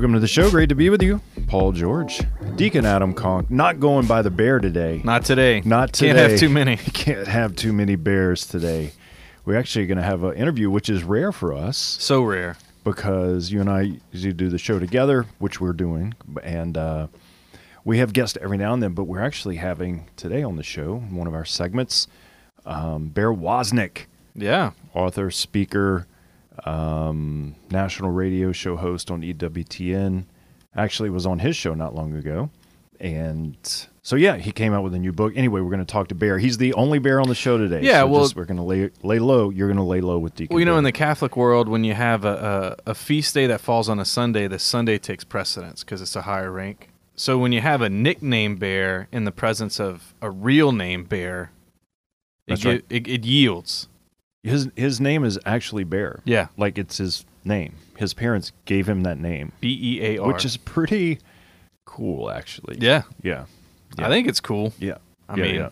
Welcome to the show. Great to be with you, Paul George, Deacon Adam Conk. Not going by the bear today. Not today. Not today. Can't have too many. Can't have too many bears today. We're actually going to have an interview, which is rare for us So rare. because you and I usually do the show together, which we're doing, and uh, we have guests every now and then. But we're actually having today on the show one of our segments, um, Bear Woznick, Yeah. author, speaker, um, national radio show host on EWTN. Actually, was on his show not long ago, and so yeah, he came out with a new book. Anyway, we're going to talk to Bear. He's the only Bear on the show today. Yeah, so well- just- we're going to lay lay low. You're going to lay low with Deacon. Well, you know, Bear. in the Catholic world, when you have a, a, a feast day that falls on a Sunday, the Sunday takes precedence because it's a higher rank. So when you have a nickname bear in the presence of a real name bear, it, right. it, it yields. His his name is actually Bear. Yeah. like it's his name. His parents gave him that name, B E A R. which is pretty cool, actually. yeah. yeah, I think it's cool. yeah. I yeah, mean, yeah.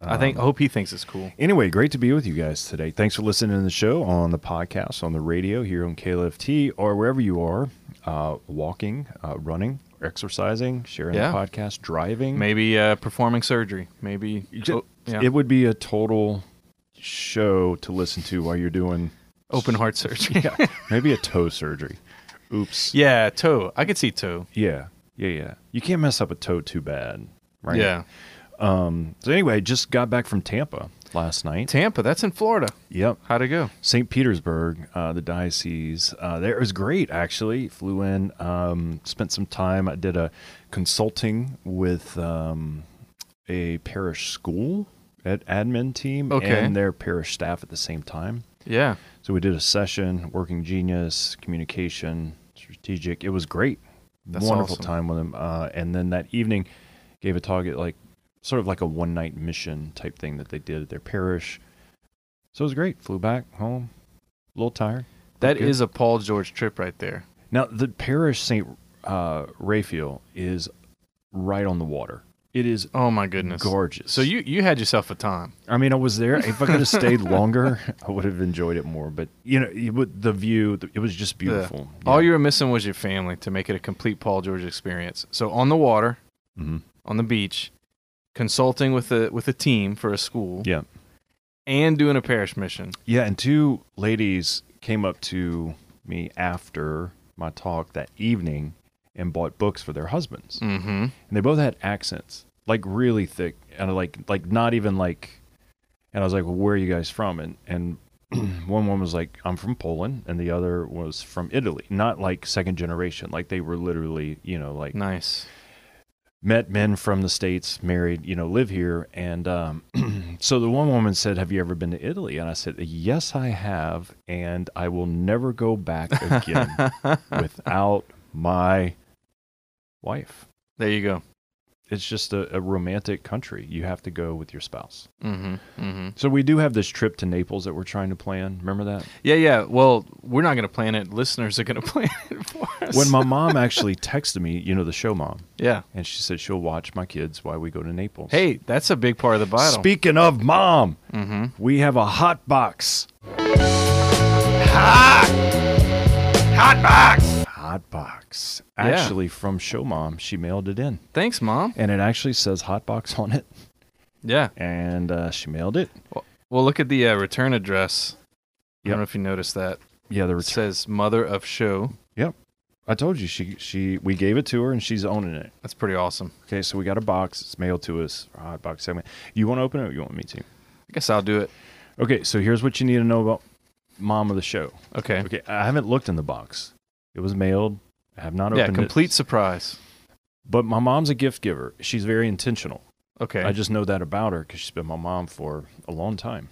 I think. I hope he thinks it's cool. Anyway, great to be with you guys today. Thanks for listening to the show on the podcast, on the radio, here on KLFT, or wherever you are, uh, walking, uh, running, exercising, sharing Yeah. the podcast, driving. Maybe uh, performing surgery. Maybe. Yeah. It would be a total show to listen to while you're doing Open heart surgery. yeah, maybe a toe surgery. Oops. yeah. Toe. I could see toe. Yeah, yeah, yeah. You can't mess up a toe too bad, right? Yeah. Um. So anyway, just got back from Tampa last night. Tampa. That's in Florida. Yep. How'd it go? St. Petersburg, uh, the diocese. Uh, there it was great, actually. Flew in, um, spent some time. I did a consulting with um, a parish school admin team Okay. and their parish staff at the same time. Yeah. So we did a session, working genius, communication, strategic. It was great. That's Wonderful awesome. time with them. Uh, and then that evening, gave a talk at like sort of like a one night mission type thing that they did at their parish. So it was great. Flew back home, a little tired. That Good. is a Paul George trip right there. Now the parish Saint uh, Raphael is right on the water. It is Oh my goodness. gorgeous. So you you had yourself a time. I mean, I was there. If I could have stayed longer, I would have enjoyed it more. But you know, it, would- the view, it was just beautiful. All you were missing was your family to make it a complete Paul George experience. So on the water, hmm on the beach, consulting with a with a team for a school, Yeah. and doing a parish mission. Yeah, and two ladies came up to me after my talk that evening and bought books for their husbands. Mm-hmm. And they both had accents, like really thick, and like like not even like. And I was like, "Well, where are you guys from?" And and one woman was like, "I'm from Poland," and the other was from Italy. Not like second generation, like they were literally, you know, like Nice. met men from the states, married, you know, live here. And um, so the one woman said, "Have you ever been to Italy?" And I said, "Yes, I have, and I will never go back again without my wife." There you go. It's just a, a romantic country. You have to go with your spouse. Mm-hmm. Mm-hmm. So we do have this trip to Naples that we're trying to plan. Remember that? Yeah, yeah. Well, we're not going to plan it. Listeners are going to plan it for us. When my mom actually texted me, you know, the show mom, yeah. and she said she'll watch my kids while we go to Naples. Hey, that's a big part of the Bible. Speaking of mom, mm-hmm. we have a hot box. Hot box. Hot box. Yeah. Actually, from Show Mom, she mailed it in, Thanks, mom. and it actually says hot box on it, Yeah. and uh, she mailed it. Well, look at the uh, return address. I don't know if you noticed that. Yeah, the It says mother of show. Yep. I told you she she we gave it to her, and she's owning it. That's pretty awesome. Okay, so we got a box. It's mailed to us. Hot box segment. You want to open it? or You want me to? I guess I'll do it. Okay, so here's what you need to know about mom of the show. Okay. Okay, I haven't looked in the box. It was mailed. I have not opened Yeah, complete it. surprise. But my mom's a gift giver. She's very intentional. Okay. I just know that about her because she's been my mom for a long time.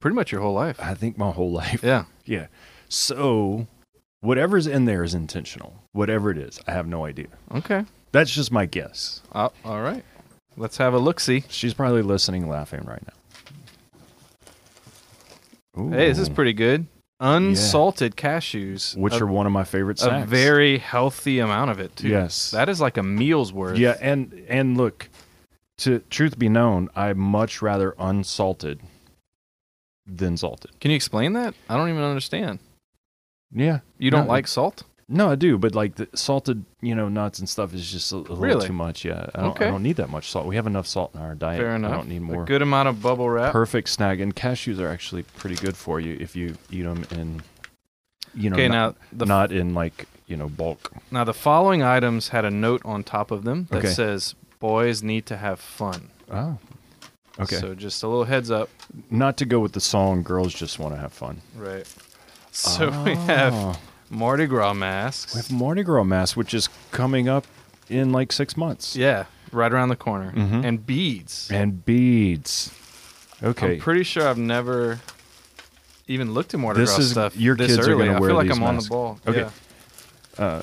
Pretty much your whole life. I think my whole life. Yeah. Yeah. So whatever's in there is intentional. Whatever it is, I have no idea. Okay. That's just my guess. Uh, all right. Let's have a look see. She's probably listening, laughing right now. Hey, this is pretty good. Unsalted cashews. Which a, are one of my favorite a very healthy amount of it too. Yes. That is like a meal's worth. Yeah, and and look, to truth be known, I much rather unsalted than salted. Can you explain that? I don't even understand. Yeah. You don't No, like salt? No, I do, but like the salted, you know, nuts and stuff is just a, a little Really? too much. Yeah, I don't, Okay. I don't need that much salt. We have enough salt in our diet. Fair enough. I don't need more. A good amount of bubble wrap. Perfect snack, and cashews are actually pretty good for you if you eat them in, you know, okay, not, now the not in like you know bulk. now the following items had a note on top of them that Okay. says boys need to have fun. Oh, okay. So just a little heads up. not to go with the song "Girls Just Want to Have Fun." Right. So we oh. have Oh. Mardi Gras masks. we have Mardi Gras Mass, which is coming up in like six months. yeah, right around the corner. Mhm. And beads. and beads. Okay, I'm pretty sure I've never even looked at Mardi This Gras is- stuff. your this kids are early. gonna I feel like these I'm on the ball. Okay. Yeah. uh,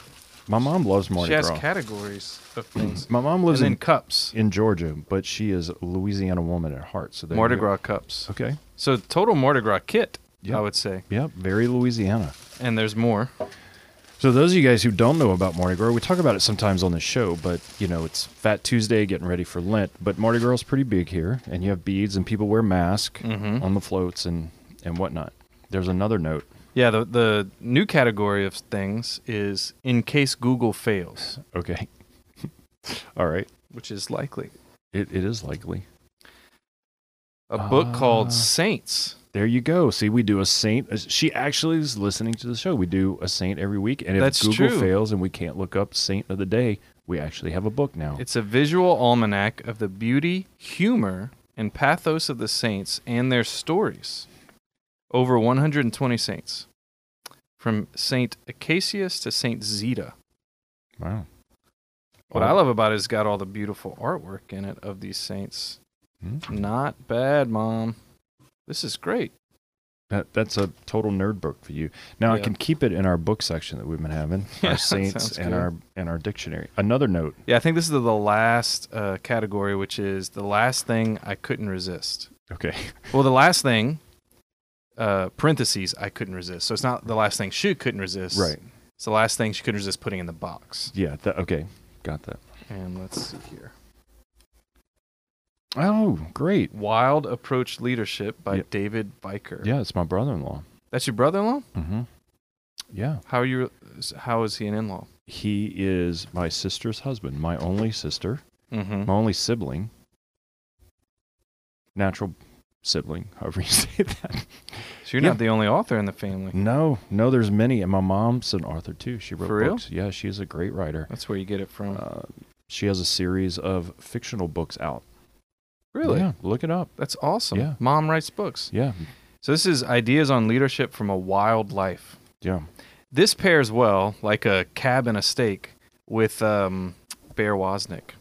my mom loves Mardi She has Gras. categories of things. my mom and lives then in, cups. in Georgia, but she is a Louisiana woman at heart. So there Mardi go. Gras cups. Okay. So total Mardi Gras kit, Yeah. I would say. Yep. Very Louisiana. And there's more. So those of you guys who don't know about Mardi Gras, we talk about it sometimes on the show, but you know it's Fat Tuesday, getting ready for Lent. But Mardi Gras is pretty big here, and you have beads, and people wear masks Mhm. on the floats and and whatnot. There's another note. Yeah, the the new category of things is in case Google fails, Okay. All right. which is likely. It, it is likely. A book Ah. called Saints. There you go. See, we do a saint. uh, She actually is listening to the show. We do a saint every week, and if That's Google true. fails and we can't look up saint of the day, we actually have a book now. It's a visual almanac of the beauty, humor, and pathos of the saints and their stories. Over 120 saints. From Saint Acacius to Saint Zita. wow. What Oh, I love about it is it's got all the beautiful artwork in it of these saints. hmm. Not bad, mom. This is great. That, that's a total nerd book for you. Now I can keep it in our book section that we've been having, Yeah, our saints and good. our and our dictionary. Another note. Yeah, I think this is the last uh, category, which is the last thing I couldn't resist. Okay. Well, the last thing, uh, parentheses, I couldn't resist. So it's not the last thing she couldn't resist. Right. It's the last thing she couldn't resist putting in the box. Yeah. That, okay. Got that. And let's see here. Oh, great. Wild Approach Leadership by. David Biker. Yeah, it's my brother-in-law. That's your brother-in-law? Mm-hmm. Yeah. How are you? How is he an in-law? He is my sister's husband, my only sister, Mm-hmm. my only sibling, natural sibling, however you say that. So you're Yeah. not the only author in the family. No, no, there's many, and my mom's an author too. She wrote For real? books. Yeah, she's a great writer. That's where you get it from. Uh, she has a series of fictional books out. Really? Yeah, look it up. That's awesome. Yeah. Mom writes books. Yeah, So this is ideas on leadership from a wild life. yeah. This pairs well, like a cab and a steak, with um, Bear Woznick.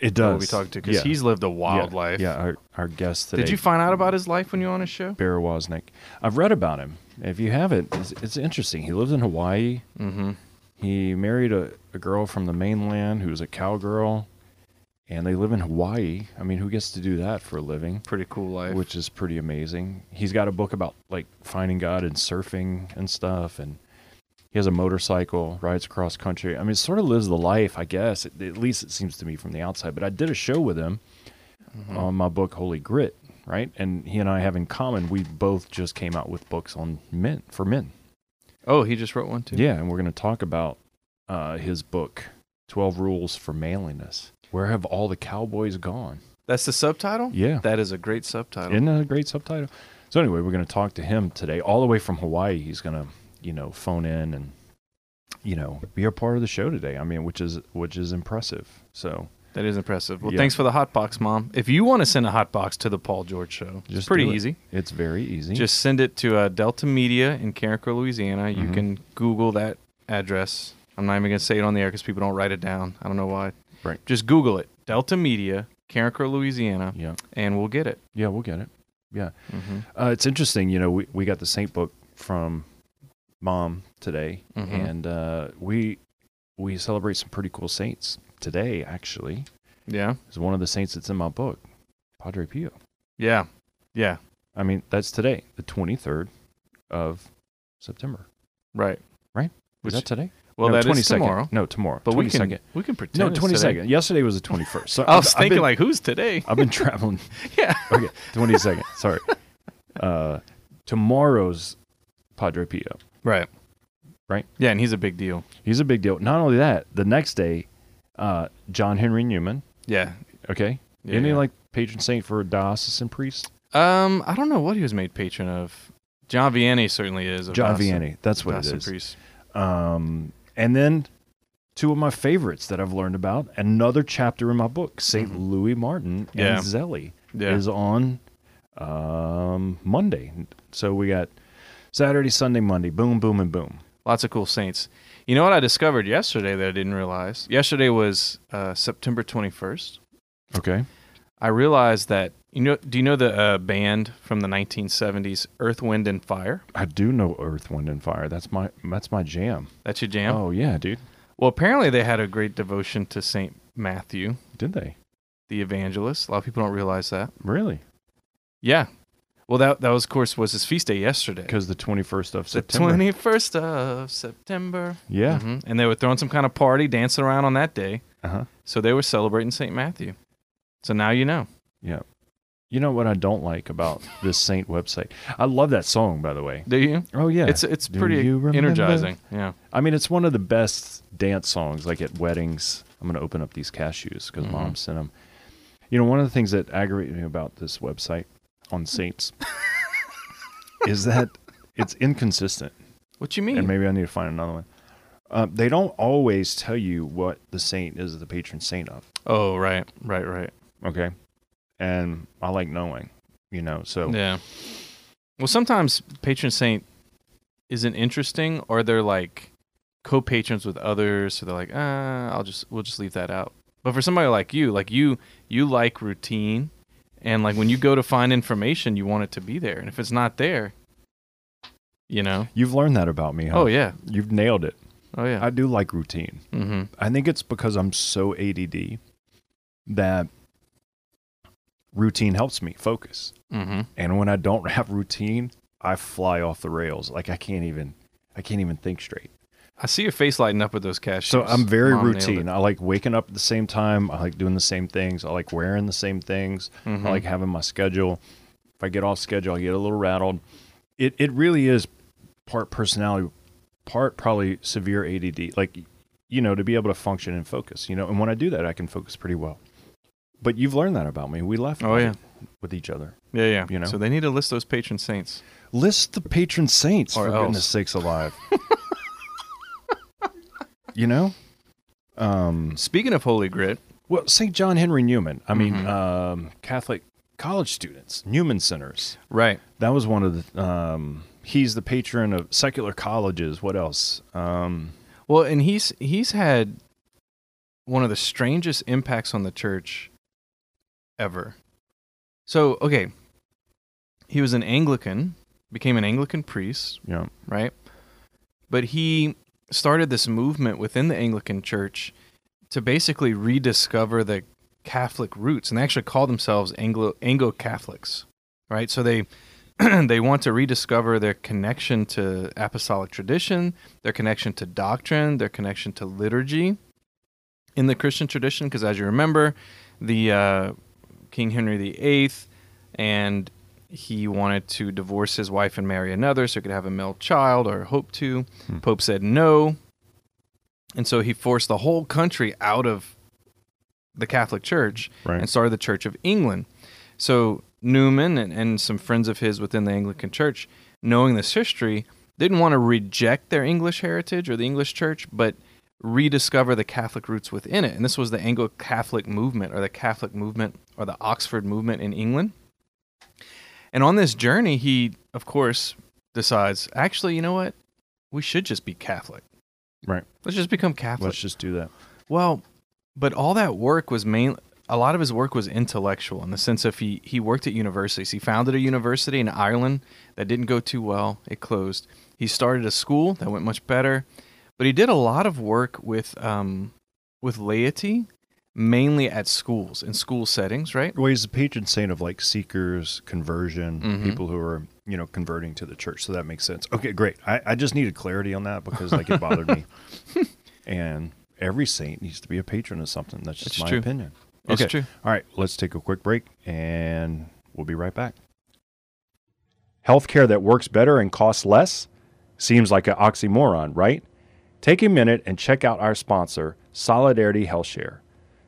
It does. We talked to because yeah. he's lived a wild yeah. life. Yeah, our, our guest today. Did you find out about his life when you were on his show? Bear Woznick? I've read about him. If you haven't, it's, it's interesting. He lives in Hawaii. Mm-hmm. He married a, a girl from the mainland who was a cowgirl, and they live in Hawaii. I mean, who gets to do that for a living? Pretty cool life. Which is pretty amazing. He's got a book about like finding God and surfing and stuff, and he has a motorcycle, rides across country. I mean, sort of lives the life, I guess. At at least it seems to me from the outside. But I did a show with him Mhm. on my book Holy Grit, right? And he and I have in common we both just came out with books on men for men. oh, he just wrote one too. Yeah, and we're going to talk about uh, his book, 12 Rules for Manliness. Where have all the cowboys gone? That's the subtitle. Yeah. That is a great subtitle. Isn't that a great subtitle? So anyway, we're going to talk to him today, all the way from Hawaii. He's going to, you know, phone in and, you know, be a part of the show today. I mean, which is which is impressive. So that is impressive. Well, Yeah. thanks for the hot box, mom. If you want to send a hot box to the Paul George Show, it's Just pretty it. easy. it's very easy. Just send it to uh, Delta Media in Carencro, Louisiana. You Mhm. can Google that address. I'm not even going to say it on the air because people don't write it down. I don't know why. Right. Just Google it. Delta Media, Carencro, Louisiana, yeah, and we'll get it. yeah, we'll get it. Yeah, hmm uh, it's interesting. You know, we we got the Saint book from mom today, Mhm. and uh, we we celebrate some pretty cool saints today. Actually, Yeah. is one of the saints that's in my book, Padre Pio. Yeah. Yeah. I mean, that's today, the 23rd of September. Right. Right? Which, Is that today? Well, no, that is 22nd. tomorrow. No, tomorrow. But we 22nd. can we can pretend. no, 22nd. Yesterday was the 21st. So I was I've- I've thinking been- like, who's today? I've been traveling. yeah. Okay, 22nd. Sorry. Uh, tomorrow's Padre Pio. Right. right? Yeah, and he's a big deal. He's a big deal. Not only that, the next day, uh, John Henry Newman. Yeah. Okay, Yeah, isn't he yeah. like patron saint for a diocesan priests? Um, I don't know what he was made patron of. John Vianney certainly is. of John Vianney. That's what it diocesan priest. Um, and then two of my favorites that I've learned about. Another chapter in my book, saint Mhm. Louis Martin and Yeah. Zélie, Yeah. is on um, Monday. So we got Saturday, Sunday, Monday. Boom, boom, and boom. Lots of cool saints. You know what I discovered yesterday that I didn't realize? Yesterday was uh, September 21st. Okay. I realized that you know. Do you know the uh, band from the 1970s, Earth, Wind, and Fire? I do know Earth, Wind, and Fire. That's my that's my jam. That's your jam. Oh yeah, dude. Well, apparently they had a great devotion to Saint Matthew, Did they the evangelist. A lot of people don't realize that. really? Yeah. Well, that that was, of course, was his feast day yesterday. Because the twenty first of September. The twenty first of September. Yeah. Mhm. And they were throwing some kind of party, dancing around on that day. Uh huh. So they were celebrating Saint Matthew. So now you know. Yeah. You know what I don't like about this Saint website? I love that song, by the way. Do you? Oh yeah, It's it's Do pretty energizing. Yeah. I mean, it's one of the best dance songs, like at weddings. I'm going to open up these cashews because Mhm. mom sent them. You know, one of the things that aggravate me about this website on saints is that it's inconsistent, What you mean? and maybe I need to find another one. Uh, they don't always tell you what the saint is the patron saint of. oh, right, right, right. Okay, and I like knowing, you know. So Yeah. Well, sometimes patron saint isn't interesting, or they're like co-patrons with others, so they're like, ah, I'll just we'll just leave that out. But for somebody like you, like you, you like routine, and like when you go to find information, you want it to be there, and if it's not there, you know, you've learned that about me. Huh? oh yeah, you've nailed it. oh yeah, I do like routine. mm-hmm. I think it's because I'm so ADD that routine helps me focus. Mm-hmm. And when I don't have routine, I fly off the rails. Like I can't even I can't even think straight. I see your face lighting up with those cashews. So I'm very Mom routine. I like waking up at the same time. I like doing the same things. I like wearing the same things. Mhm. I like having my schedule. If I get off schedule, I get a little rattled. It it really is part personality, part probably severe ADD. Like you know, to be able to function and focus. You know, and when I do that, I can focus pretty well. But you've learned that about me. We left Oh, yeah. with each other. Yeah, yeah. You know? So they need to list those patron saints. List the patron saints Or for else. goodness sakes alive. you know? Um Speaking of Holy Grit, well St. John Henry Newman. I mean Mhm. um Catholic college students, Newman centers. right? That was one of the um he's the patron of secular colleges. What else? Um Well, and he's he's had one of the strangest impacts on the church ever. So, okay, he was an Anglican, became an Anglican priest, know, right? But he started this movement within the Anglican Church to basically rediscover the Catholic roots, and they actually call themselves Anglo Anglo Catholics, right? So they they want to rediscover their connection to apostolic tradition, their connection to doctrine, their connection to liturgy in the Christian tradition. Because as you remember, the uh, King Henry VIII and he wanted to divorce his wife and marry another so he could have a male child or hope to. Hmm. Pope said no. And so he forced the whole country out of the Catholic Church right. and started the Church of England. So Newman and, and some friends of his within the Anglican Church, knowing this history, didn't want to reject their English heritage or the English Church, but rediscover the Catholic roots within it. And this was the Anglo Catholic movement or the Catholic movement or the Oxford movement in England. And on this journey, he, of course, decides actually, you know what? We should just be Catholic. Right. Let's just become Catholic. Let's just do that. Well, but all that work was main. A lot of his work was intellectual in the sense of he he worked at universities. He founded a university in Ireland that didn't go too well. It closed. He started a school that went much better, but he did a lot of work with um with laity, mainly at schools in school settings. Right. Well, he's the patron saint of like seekers, conversion, Mhm. people who are, you know, converting to the church. So that makes sense. Okay, great. I, I just needed clarity on that because like it bothered me. And every saint needs to be a patron of something. That's just It's my true. opinion. It's Okay. true. All right, let's take a quick break and we'll be right back. Healthcare that works better and costs less? Seems like an oxymoron, right? Take a minute and check out our sponsor, Solidarity HealthShare.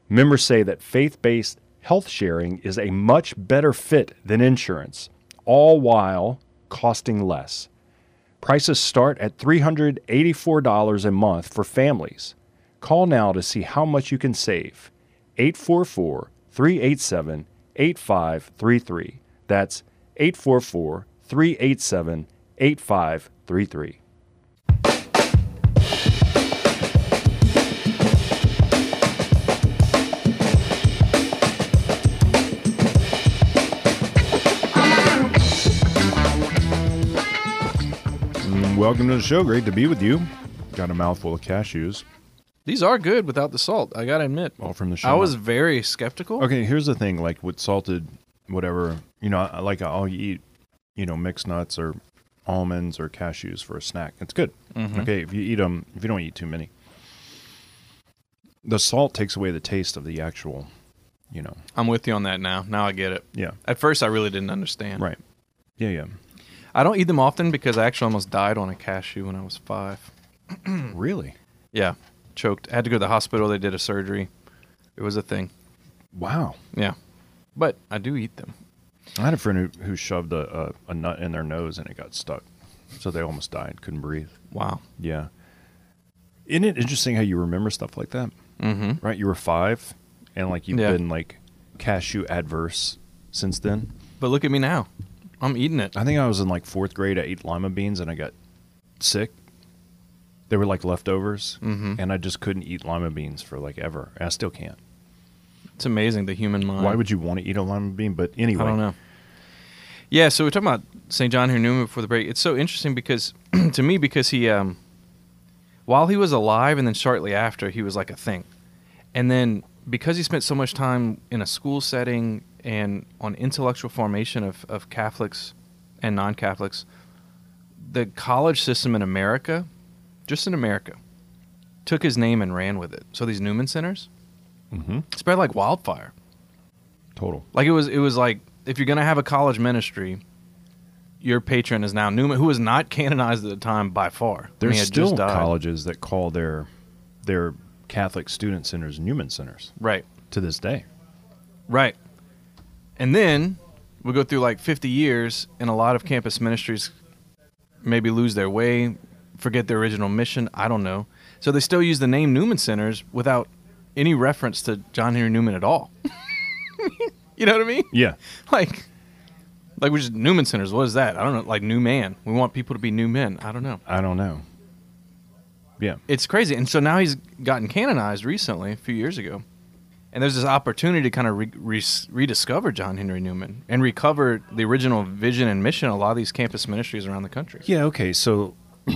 Members say that faith based health sharing is a much better fit than insurance, all while costing less. Prices start at $384 a month for families. Call now to see how much you can save. 844 387 8533. That's 844 387 8533. Welcome to the show. Great to be with you. Got a mouthful of cashews, These are good without the salt. I gotta admit. all from the show. I was very skeptical. Okay, here's the thing: like with salted, whatever, you know, I like I'll eat, you know, mixed nuts or almonds or cashews for a snack. It's good. Mhm. Okay, if you eat them, if you don't eat too many, the salt takes away the taste of the actual, you know. I'm with you on that now. Now I get it. Yeah. At first, I really didn't understand. Right. Yeah, yeah. I don't eat them often because I actually almost died on a cashew when I was five. really? Yeah, choked. I had to go to the hospital. They did a surgery. It was a thing. Wow. Yeah, but I do eat them. I had a friend who, who shoved a, a, a nut in their nose and it got stuck, so they almost died. Couldn't breathe. Wow. Yeah. Isn't it interesting how you remember stuff like that? Mm-hmm. right? You were five, and like you've Yeah. been like cashew adverse since then. But look at me now. I'm eating it. I think I was in like fourth grade. I ate lima beans and I got sick. They were like leftovers, Mhm. and I just couldn't eat lima beans for like ever. I still can't. It's amazing the human mind. Why would you want to eat a lima bean? But anyway, I don't know. Yeah, so we're talking about St. John Henry Newman before the break. It's so interesting because, to me, because he, um, while he was alive and then shortly after, he was like a thing. And then because he spent so much time in a school setting and on intellectual formation of, of Catholics and non Catholics, the college system in America, just in America, took his name and ran with it. So these Newman Centers Mm-hmm. spread like wildfire. Total. Like it was, it was like if you're gonna have a college ministry, your patron is now Newman, who was not canonized at the time by far. I mean, There's still just colleges that call their their Catholic student centers Newman centers right, to this day. right. And then we go through like 50 years, and a lot of campus ministries maybe lose their way, forget their original mission. I don't know. So they still use the name Newman Centers without any reference to John Henry Newman at all. you know what I mean? Yeah. like like we just Newman Centers. What is that? I don't know. Like new man. We want people to be new men. I don't know. I don't know. Yeah. It's crazy. And so now he's gotten canonized recently, a few years ago. And there's this opportunity to kind of re- re- rediscover John Henry Newman and recover the original vision and mission of a lot of these campus ministries around the country. Yeah, okay. So,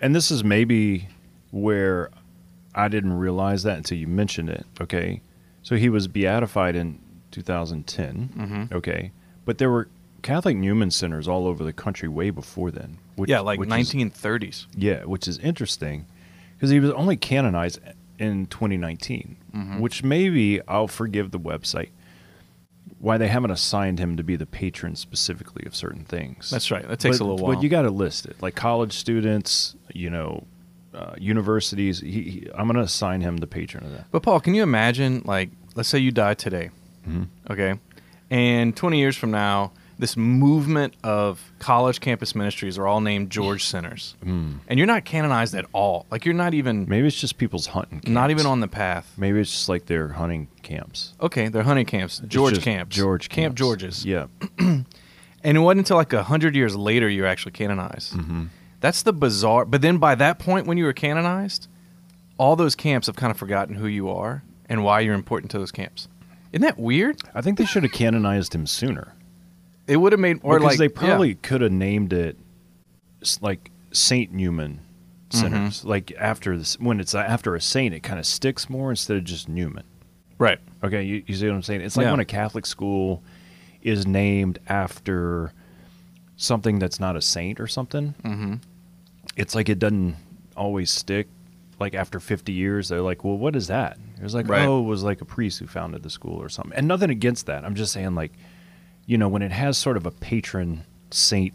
and this is maybe where I didn't realize that until you mentioned it. Okay. So he was beatified in 2010. Mhm. Okay. But there were Catholic Newman centers all over the country way before then. Which, yeah, like which is- 1930s. yeah, which is interesting because he was only canonized in 2019, Mhm. which maybe I'll forgive the website why they haven't assigned him to be the patron specifically of certain things. That's right. That takes but, a little while. But you got to list it, like college students, you know, uh, universities. He, he, I'm going to assign him the patron of that. But Paul, can you imagine, like, let's say you die today, Mhm. okay, and 20 years from now, this movement of college campus ministries are all named George Centers, Mm. and you're not canonized at all. Like, you're not even Maybe it's just people's hunting. Camps. not even on the path. Maybe it's just like their hunting camps. Okay, they're hunting camps, George camps, George Camp. Georges. Yeah. And it wasn't until like a hundred years later you're actually canonized. Mhm. That's the bizarre. But then by that point, when you were canonized, all those camps have kind of forgotten who you are and why you're important to those camps. Isn't that weird? I think they should have canonized him sooner. It would have made or because like they yeah. probably could have named it like Saint Newman centers. Mm-hmm. Like after this, when it's after a saint, it kind of sticks more instead of just Newman. right. Okay, you, you see what I'm saying? It's like Yeah. when a Catholic school is named after something that's not a saint or something. Mm-hmm. It's like it doesn't always stick. Like after 50 years, they're like, "Well, what is that?" It was like, Right. "Oh, it was like a priest who founded the school or something." And nothing against that. I'm just saying, like, you know, when it has sort of a patron saint,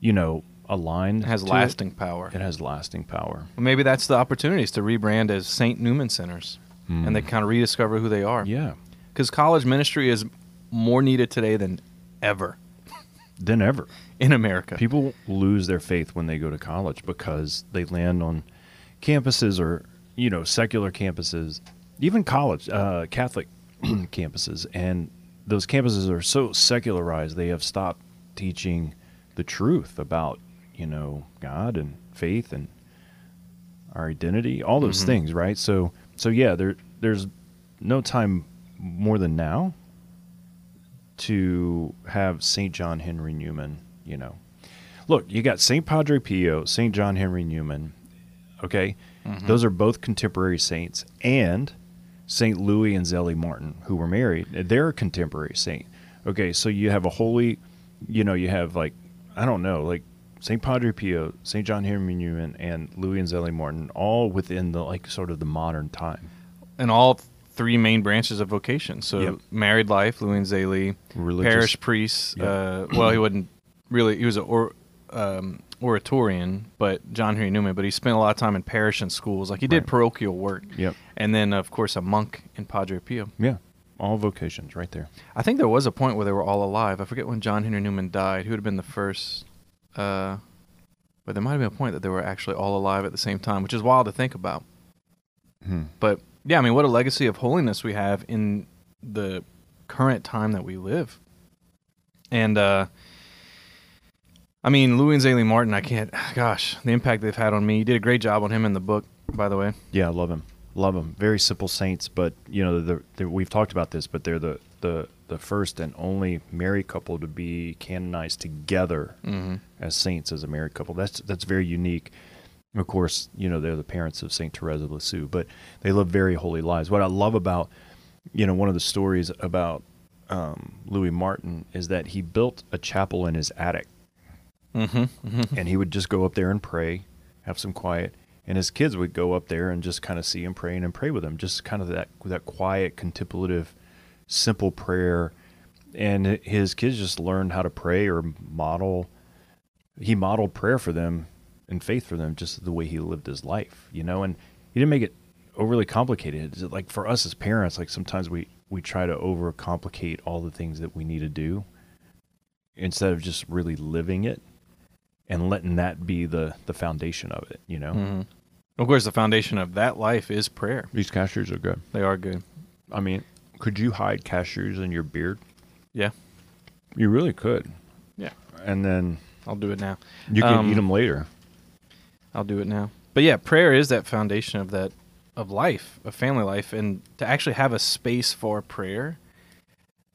you know, a line It has to it, lasting power. It has lasting power. Well, maybe that's the opportunities to rebrand as St. Newman Centers, and they kind of rediscover who they are. Hmm. Yeah, Because college ministry is more needed today than ever than ever. in America. People lose their faith when they go to college because they land on campuses or you know secular campuses, even college uh, Catholic campuses, and those campuses are so secularized they have stopped teaching the truth about you know God and faith and our identity, all those Mhm. things, right? So so yeah, there there's no time more than now to have St. John Henry Newman, you know. Look, you got St. Padre Pio, St. John Henry Newman, okay? Those are both contemporary saints, and St. Louis and Zélie Martin, who were married, they're a contemporary saint. Okay, so you have a holy, you know, you have like, I don't know, like St. Padre Pio, St. John Henry Newman, and Louis and Zélie Martin, all within the like sort of the modern time. and all three main branches of vocation. So Yep. married life, Louis and Religious- parish priests. Yep. Uh, well, he wasn't really. He was a, or, um, oratorian, but John Henry Newman. But he spent a lot of time in parish and schools. Like he did Right. parochial work. Yep. And then, of course, a monk in Padre Pio. Yeah, all vocations right there. I think there was a point where they were all alive. I forget when John Henry Newman died. Who would have been the first? Uh, but there might have been a point that they were actually all alive at the same time, which is wild to think about. Hmm. But yeah, I mean, what a legacy of holiness we have in the current time that we live. And uh, I mean, Louis and Zélie Martin, I can't. Gosh, the impact they've had on me. You did a great job on him in the book, by the way. Yeah, I love him. Love him. Very simple saints, but you know, the, the, we've talked about this, but they're the, the the first and only married couple to be canonized together Mm-hmm. as saints as a married couple. That's that's very unique. Of course, you know they're the parents of Saint Therese of Lisieux, but they live very holy lives. What I love about, you know, one of the stories about um, Louis Martin is that he built a chapel in his attic, Mm-hmm. mm-hmm. and he would just go up there and pray, have some quiet, and his kids would go up there and just kind of see him praying and pray with him, just kind of that that quiet, contemplative, simple prayer, and his kids just learned how to pray or model. He modeled prayer for them and faith for them, just the way he lived his life, you know, and he didn't make it overly complicated. It's Like for us as parents, like sometimes we we try to overcomplicate all the things that we need to do instead of just really living it and letting that be the the foundation of it. You know, Mm-hmm. Of course, the foundation of that life is prayer. these cashews are good. They are good. I mean, could you hide cashews in your beard? Yeah, You really could, yeah. and then I'll do it now. you can Um, eat them later. I'll do it now. But yeah, prayer is that foundation of that of life, of family life, and to actually have a space for prayer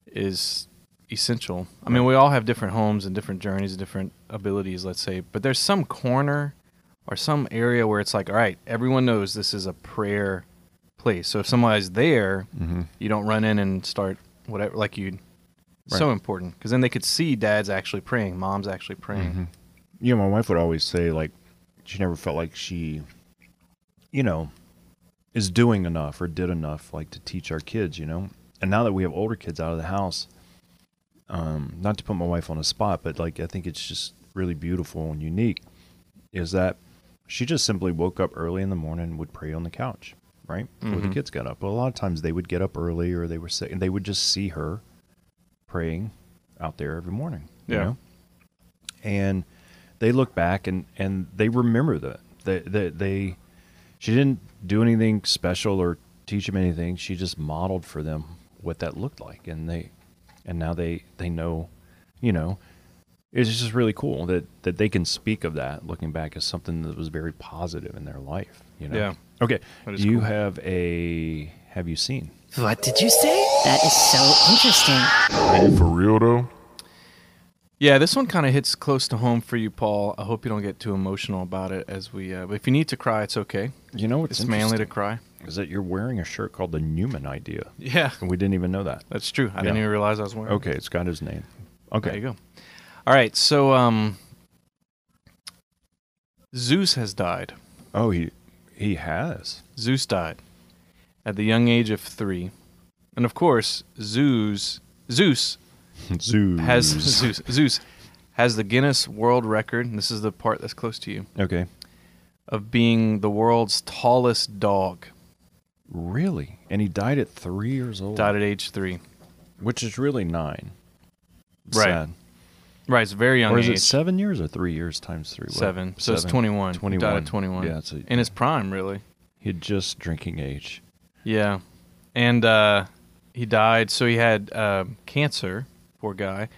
is essential. I mean, we all have different homes and different journeys and different abilities, let's say, but there's some corner or some area where it's like, all right, everyone knows this is a prayer place. So if somebody's there, Mm-hmm. you don't run in and start whatever like you so important because then they could see dad's actually praying, mom's actually praying. Mm-hmm. You know, my wife would always say like she never felt like she, you know, is doing enough or did enough like to teach our kids. You know, and now that we have older kids out of the house, um, not to put my wife on a spot, but like I think it's just really beautiful and unique, is that she just simply woke up early in the morning and would pray on the couch, right? Before the Mhm. kids got up. But a lot of times they would get up early or they were sick and they would just see her praying out there every morning. You Yeah. know? And they look back and, and they remember that. They, they, they, she didn't do anything special or teach them anything. She just modeled for them what that looked like. And they, and now they, they know, you know, it's just really cool that, that they can speak of that looking back as something that was very positive in their life, you know? Yeah. Okay. That is You cool. have a, have you seen? What did you say? That is so interesting. Are you for real though? Yeah, this one kind of hits close to home for you, Paul. I hope you don't get too emotional about it. As we, uh, but if you need to cry, it's okay. You know what's It's manly to cry. is that you're wearing a shirt called the Newman Idea, Yeah, and we didn't even know that. that's true. I Yeah. didn't even realize I was wearing. it. Okay, it's got his name. Okay, there you go. All right, so um, Zeus has died. Oh, he he has. Zeus died at the young age of three, and of course, Zeus Zeus Zeus has Zeus Zeus has the Guinness World Record. And this is the part that's close to you Okay. of being the world's tallest dog. Really? And he died at three years old. Died at age three. which is really nine. Right. Sad. Right, it's very young Or is age. it seven years or three years times three? What? Seven. So it's 21. He 21. Died at 21. Yeah, it's a, In his prime, really. he had just drinking age. Yeah. And uh, he died. So he had uh, cancer, poor guy.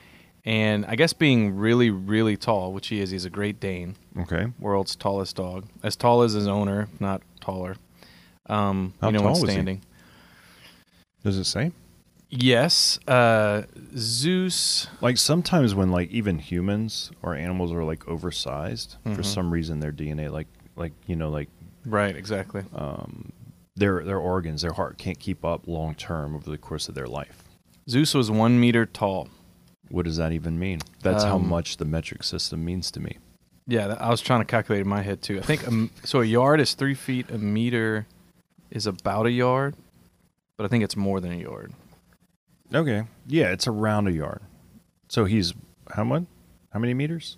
And I guess being really, really tall, which he is, he's a Great Dane, Okay. world's tallest dog. As tall as his owner, not taller. Um, How you know, tall when was he? standing. Does it say? Yes. Uh, Zeus. Like sometimes when like even humans or animals are like oversized for Mhm. some reason their DNA like like you know like Right, exactly. um their their organs their heart can't keep up long term over the course of their life. Zeus was one meter tall. What does that even mean? That's how Um, much the metric system means to me. Yeah, that- I was trying to calculate in my head too. I think um, so. A yard is three feet. A meter is about a yard, but I think it's more than a yard. Okay. Yeah, it's around a yard. So he's how much? How many meters?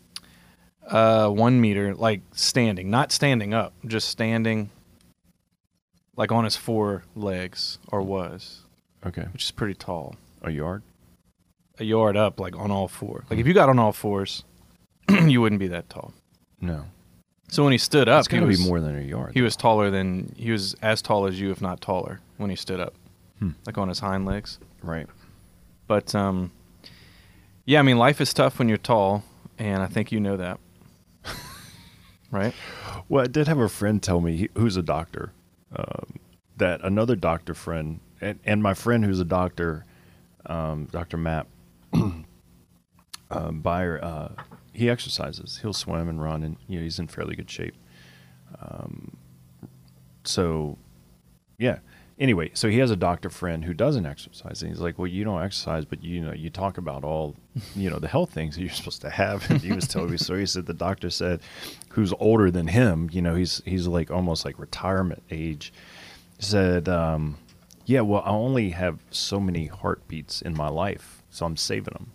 Uh, one meter, like standing, not standing up, just standing, like on his four legs, or was, Okay. which is pretty tall. A yard? A yard up, like on all four. Like if you got on all fours, you wouldn't be that tall. No. So when he stood up, It's he was be more than a yard. he was taller than he was as tall as you, if not taller, when he stood up, Hmm. like on his hind legs. right. But um, yeah, I mean, life is tough when you're tall, and I think you know that, right? Well, I did have a friend tell me he- who's a doctor um, that another doctor friend and, and my friend who's a doctor, um, Doctor Matt um, Byer, uh, he exercises. He'll swim and run, and you know he's in fairly good shape. Um, so, yeah. Anyway, so he has a doctor friend who doesn't exercise, and he's like, "Well, you don't exercise, but you know, you talk about all, you know, the health things that you're supposed to have." And he was telling me, so he said the doctor said, who's older than him, you know, he's he's like almost like retirement age, said, um, "Yeah, well, I only have so many heartbeats in my life, so I'm saving them."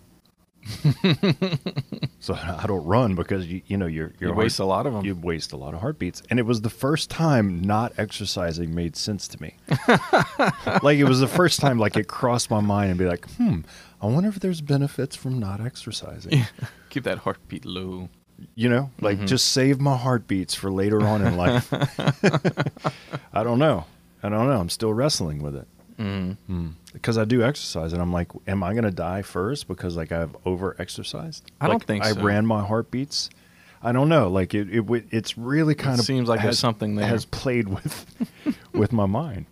so I don't run because you you know your your You waste a lot of them. You waste a lot of heartbeats, and it was the first time not exercising made sense to me. like it was the first time like it crossed my mind and be like, hmm, I wonder if there's benefits from not exercising. Keep that heartbeat low. You know, like Mm-hmm. just save my heartbeats for later on in life. I don't know. I don't know. I'm still wrestling with it. Mm. Because I do exercise, and I'm like, am I going to die first because like I've over exercised? I don't Like, think I so. ran my heartbeats. I don't know. Like it, it it's really kind of seems like there's something that Has played with with my mind.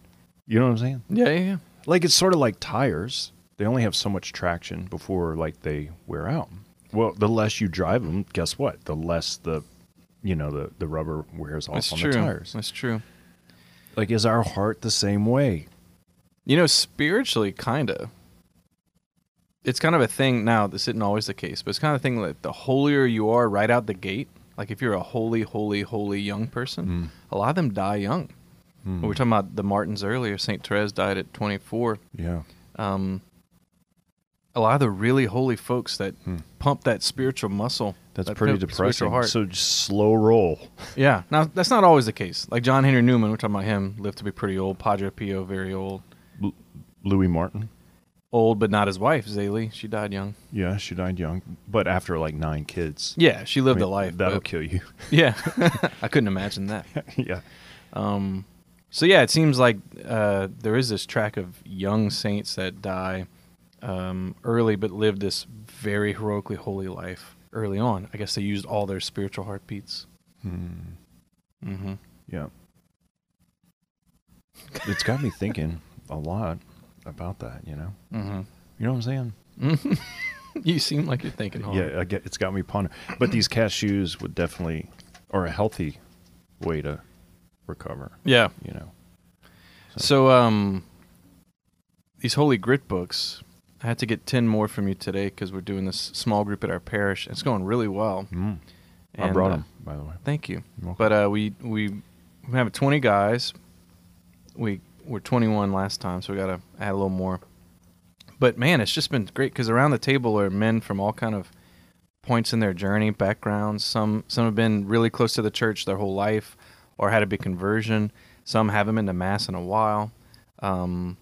You know what I'm saying? Yeah, yeah, yeah. Like it's sort of like tires. They only have so much traction before like they wear out. Well, the less you drive them, guess what? The less the you know the the rubber wears off That's on true. the tires. That's true. Like is our heart the same way? You know, spiritually, kind of. It's kind of a thing now. This isn't always the case, but it's kind of a thing that the holier you are right out the gate, like if you're a holy, holy, holy young person, Mm. a lot of them die young. Mm. We were talking about the Martins earlier. Saint Therese died at 24. Yeah. Um, a lot of the really holy folks that Hmm. pump that spiritual muscle. That's that pretty depressing. So just slow roll. yeah. Now that's not always the case. Like John Henry Newman, we're talking about him, lived to be pretty old. Padre Pio, very old. L- Louis Martin. Old, but not his wife, Zélie. She died young. Yeah, she died young, but after like nine kids. Yeah, she lived I mean, a life. That'll but- kill you. Yeah, I couldn't imagine that. yeah. Um, so yeah, it seems like uh, there is this track of young saints that die um, early, but lived this very heroically holy life early on. I guess they used all their spiritual heartbeats. Hmm. Mm-hmm. Yeah. It's got me thinking a lot about that, you know? Mm-hmm. You know what I'm saying? You seem like you're thinking hard. Yeah, I get, it's got me pondering. But these cashews would definitely, or a healthy way to recover, Yeah. you know? So um, these holy grit books. I had to get ten more from you today because we're doing this small group at our parish. It's going really well. Mm. I And, brought uh, them, by the way. Thank you. But uh, we we have 20 guys. We were 21 last time, so we got to add a little more. But man, it's just been great because around the table are men from all kind of points in their journey, backgrounds. Some some have been really close to the church their whole life, or had a big conversion. Some haven't been to mass in a while, um,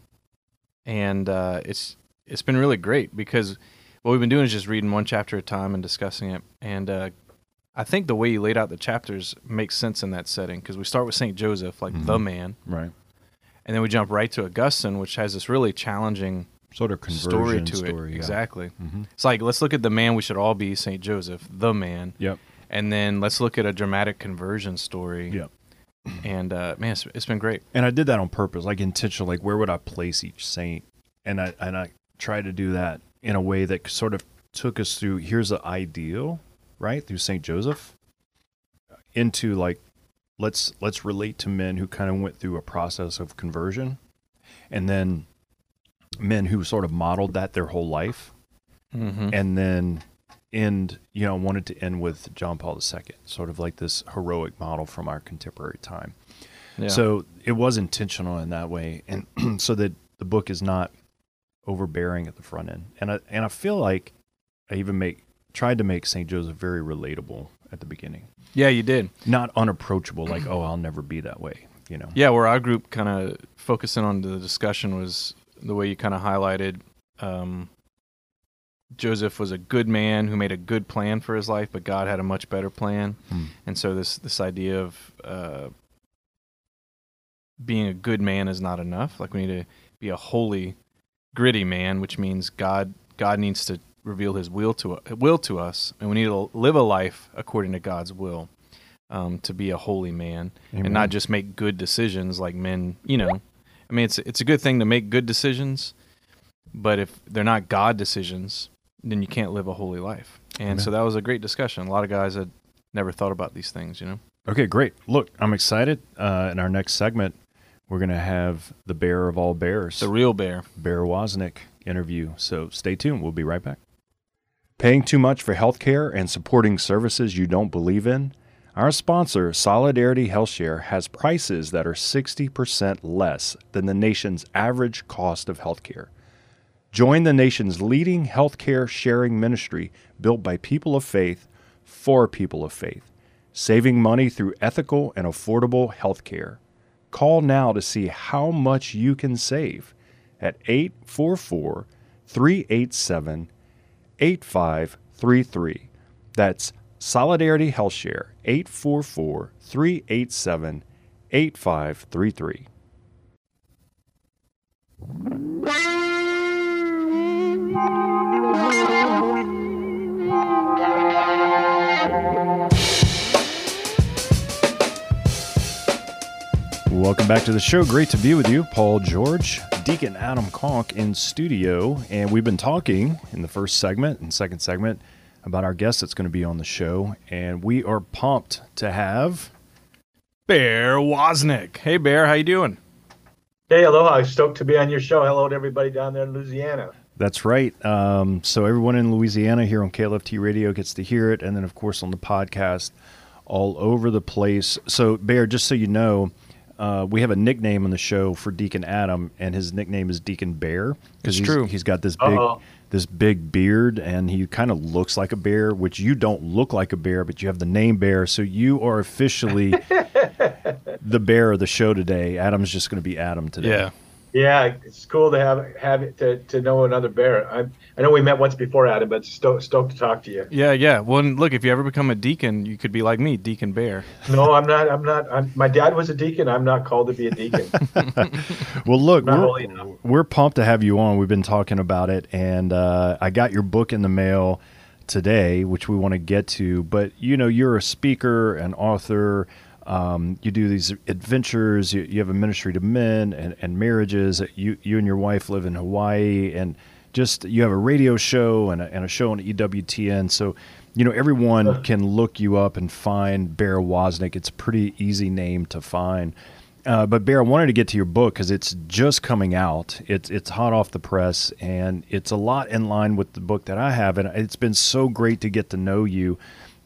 and uh, it's it's been really great because what we've been doing is just reading one chapter at a time and discussing it. And uh, I think the way you laid out the chapters makes sense in that setting because we start with Saint Joseph, like the man, Right. and then we jump right to Augustine, which has this really challenging Sort of conversion story to story, it. yeah. Exactly. Mhm. It's like let's look at the man we should all be, Saint Joseph, the man, Yep. and then let's look at a dramatic conversion story. Yep. And uh, man, it's, it's been great. And I did that on purpose, like intentional. Like, where would I place each saint? And I and I tried to do that in a way that sort of took us through. Here's the ideal, right? Through Saint Joseph, into like, let's let's relate to men who kind of went through a process of conversion, and then men who sort of modeled that their whole life, Mm-hmm. and then end you know wanted to end with John Paul II, sort of like this heroic model from our contemporary time. Yeah. So it was intentional in that way, and so that the book is not overbearing at the front end. And I and I feel like I even make tried to make Saint Joseph very relatable at the beginning, yeah, you did. not unapproachable. Like, oh, I'll never be that way. You know. Yeah, where our group kind of focusing on the discussion was the way you kind of highlighted um, Joseph was a good man who made a good plan for his life, but God had a much better plan. Hmm. And so this this idea of uh, being a good man is not enough. Like we need to be a holy, gritty man, which means God God needs to reveal His will to will to us, and we need to live a life according to God's will. Um, to be a holy man Amen. and not just make good decisions like men. You know, I mean, it's it's a good thing to make good decisions, but if they're not God decisions, then you can't live a holy life. And so that was a great discussion. A lot of guys had never thought about these things. You know. Okay, great. Look, I'm excited. Uh, in our next segment, we're going to have the bearer of all bears, The real bear. Bear Woznick interview. So stay tuned. We'll be right back. Paying too much for healthcare and supporting services you don't believe in? Our sponsor, Solidarity HealthShare, has prices that are 60% less than the nation's average cost of healthcare. Join the nation's leading healthcare sharing ministry built by people of faith for people of faith, saving money through ethical and affordable healthcare. Call now to see how much you can save at 844 387 8533. That's Solidarity Health Share 844 387 8533. Welcome back to the show. Great to be with you, Paul George, Deacon Adam Conk in studio. And we've been talking in the first segment and second segment about our guest that's going to be on the show. And we are pumped to have Bear Woznick. Hey, Bear, how you doing? Hey, aloha. Stoked to be on your show. Hello to everybody down there in Louisiana. That's right. Um, so everyone in Louisiana here on KLFT Radio gets to hear it, and then of course on the podcast, all over the place. So Bear, just so you know, uh, we have a nickname on the show for Deacon Adam, and his nickname is Deacon Bear It's he's, true. He's got this big, Uh-oh. this big beard, and he kind of looks like a bear, which you don't look like a bear, but you have the name Bear, so you are officially the bear of the show today. Adam's just going to be Adam today. Yeah. Yeah, it's cool to have have it to, to know another bear. I I know we met once before, Adam, but stoked, stoked to talk to you. Yeah, yeah. Well, and look, if you ever become a deacon, you could be like me, Deacon Bear. No, I'm not. I'm not. I'm, my dad was a deacon. I'm not called to be a deacon. Well, look, we're, we're pumped to have you on. We've been talking about it, and uh, I got your book in the mail today, which we want to get to. But you know, you're a speaker, an author. Um, you do these adventures. You, you have a ministry to men and, and marriages. You you and your wife live in Hawaii, and just you have a radio show and a, and a show on EWTN. So you know everyone can look you up and find Bear Woznick. It's a pretty easy name to find. Uh, but Bear, I wanted to get to your book because it's just coming out. It's it's hot off the press, and it's a lot in line with the book that I have, and it's been so great to get to know you.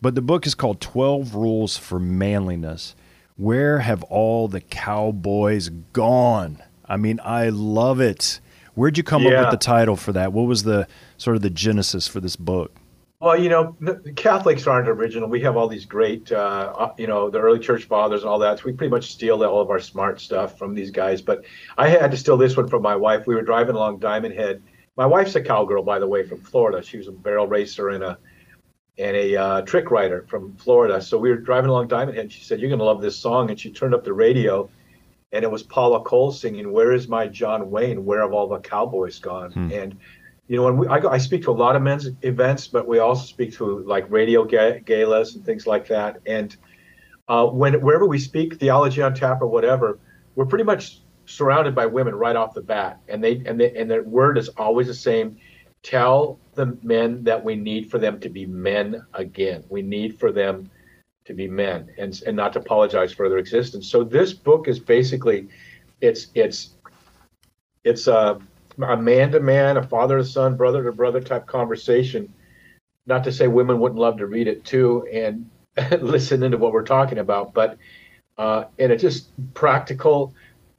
But the book is called Twelve Rules for Manliness. Where have all the cowboys gone? I mean, I love it. Where'd you come up with the title for that? What was the sort of the genesis for this book? Well, you know, Catholics aren't original. We have all these great, uh, uh, you know, the early church fathers and all that. So we pretty much steal all of our smart stuff from these guys. But I had to steal this one from my wife. We were driving along Diamond Head. My wife's a cowgirl, by the way, from Florida. She was a barrel racer and a and a uh, trick rider from Florida. So we were driving along Diamond Head. And she said, "You're going to love this song," and she turned up the radio, and it was Paula Cole singing, "Where is my John Wayne? Where have all the cowboys gone?" Hmm. And you know, when we, I, go, I speak to a lot of men's events, but we also speak to like radio galas and things like that. And uh, when wherever we speak, theology on tap or whatever, we're pretty much surrounded by women right off the bat, and they and they, and their word is always the same. Tell the men that we need for them to be men again. We need for them to be men and and not to apologize for their existence. So this book is basically, it's it's it's a a man to man, a father to son, brother to brother type conversation. Not to say women wouldn't love to read it too and listen into what we're talking about, but uh, and it's just practical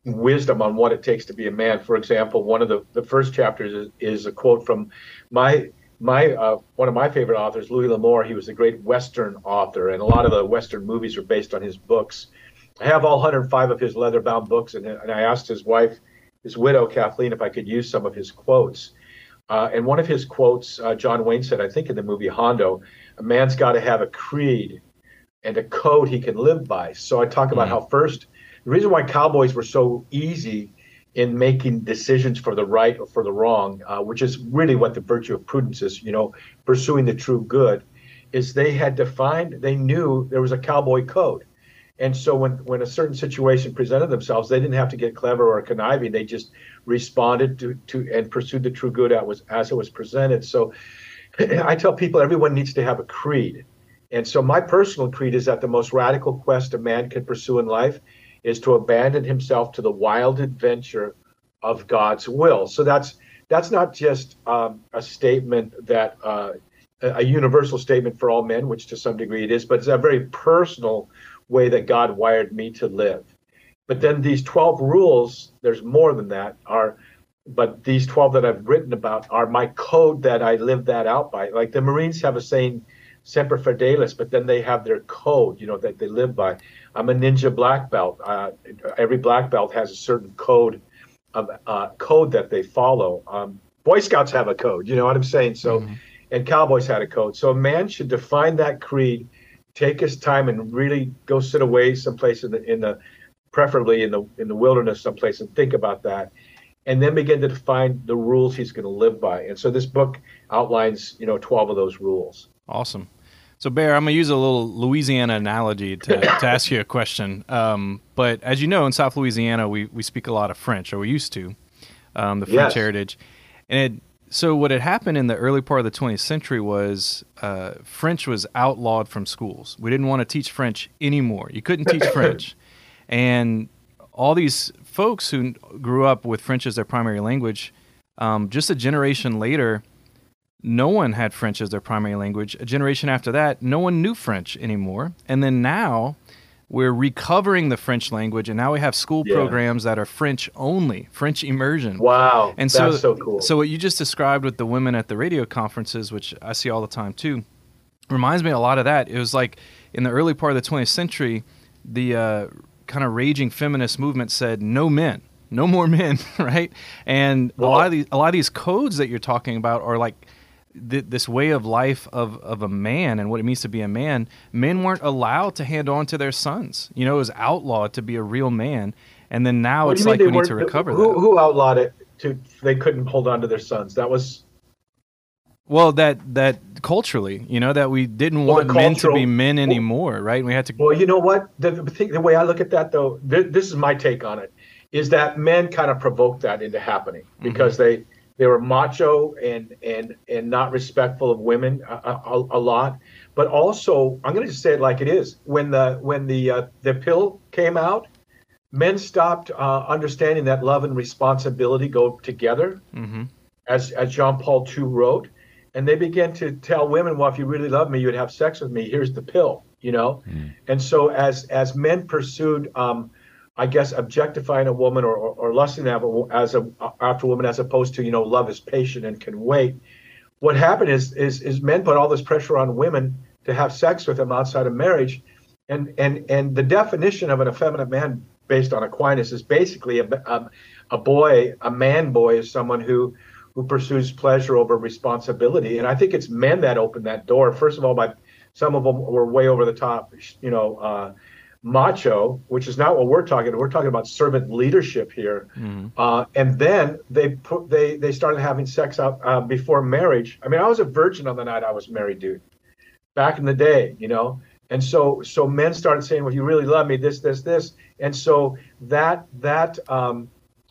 wisdom on what it takes to be a man. For example, one of the, the first chapters is, is a quote from my my uh, one of my favorite authors, Louis L'Amour. He was a great Western author, and a lot of the Western movies are based on his books. I have all 105 of his leather-bound books, and, and I asked his wife his widow, Kathleen, if I could use some of his quotes. Uh, and one of his quotes, uh, John Wayne said, I think in the movie Hondo, a man's got to have a creed and a code he can live by. So I talk about mm-hmm. how first, the reason why cowboys were so easy in making decisions for the right or for the wrong, uh, which is really what the virtue of prudence is, you know, pursuing the true good, is they had defined, they knew there was a cowboy code. And so when, when a certain situation presented themselves, they didn't have to get clever or conniving. They just responded to, to and pursued the true good as, was, as it was presented. So I tell people everyone needs to have a creed. And so my personal creed is that the most radical quest a man can pursue in life is to abandon himself to the wild adventure of God's will. So that's that's not just um, a statement that uh, a universal statement for all men, which to some degree it is, but it's a very personal way that God wired me to live. But then these 12 rules, there's more than that, are but these 12 that I've written about are my code that I live that out by. Like the Marines have a saying, Semper Fidelis, but then they have their code, you know, that they live by. I'm a ninja black belt. Uh, every black belt has a certain code of uh, code that they follow. Um, Boy Scouts have a code, you know what I'm saying? So, mm-hmm. and Cowboys had a code. So a man should define that creed take his time and really go sit away someplace in the in the preferably in the in the wilderness someplace and think about that and then begin to define the rules he's going to live by and so this book outlines you know 12 of those rules awesome so bear i'm going to use a little louisiana analogy to, to ask you a question um, but as you know in south louisiana we, we speak a lot of french or we used to um, the french yes. heritage and it, so what had happened in the early part of the 20th century was uh, French was outlawed from schools. We didn't want to teach French anymore. You couldn't teach French, and all these folks who grew up with French as their primary language, um, just a generation later, no one had French as their primary language. A generation after that, no one knew French anymore. And then now, we're recovering the French language, and now we have school yeah. programs that are French only, French immersion. Wow, and so, so cool. So what you just described with the women at the radio conferences, which I see all the time too, reminds me a lot of that. It was like in the early part of the 20th century, the uh, kind of raging feminist movement said, "No men." No more men, right? And a lot of these, a lot of these codes that you're talking about are like th- this way of life of, of a man and what it means to be a man, men weren't allowed to hand on to their sons. You know, it was outlawed to be a real man. And then now what it's like we need to recover who, that. Who outlawed it? To they couldn't hold on to their sons. That was well, that that culturally, you know, that we didn't well, want cultural, men to be men anymore, well, right? We had to. Well, you know what? The, the, the way I look at that, though, th- this is my take on it, is that men kind of provoked that into happening mm-hmm. because mm-hmm. they they were macho and and and not respectful of women a, a, a lot. But also, I'm going to just say it like it is. When the when the uh, the pill came out, men stopped uh, understanding that love and responsibility go together, mm-hmm. as as Jean Paul II wrote, and they began to tell women, "Well, if you really love me, you'd have sex with me. Here's the pill." You know, mm. and so as as men pursued um, I guess objectifying a woman or, or, or lusting as a after a woman as opposed to you know love is patient and can wait. what happened is is is men put all this pressure on women to have sex with them outside of marriage, and and and the definition of an effeminate man based on Aquinas is basically a, a, a boy, a man boy is someone who who pursues pleasure over responsibility. And I think it's men that opened that door. First of all, by some of them were way over the top, you know, uh, macho, which is not what we're talking about. We're talking about servant leadership here. Mm-hmm. Uh, and then they put they they started having sex out uh, before marriage. I mean, I was a virgin on the night I was married, dude. Back in the day, you know. And so so men started saying, "Well, you really love me, this, this, this," and so that that um,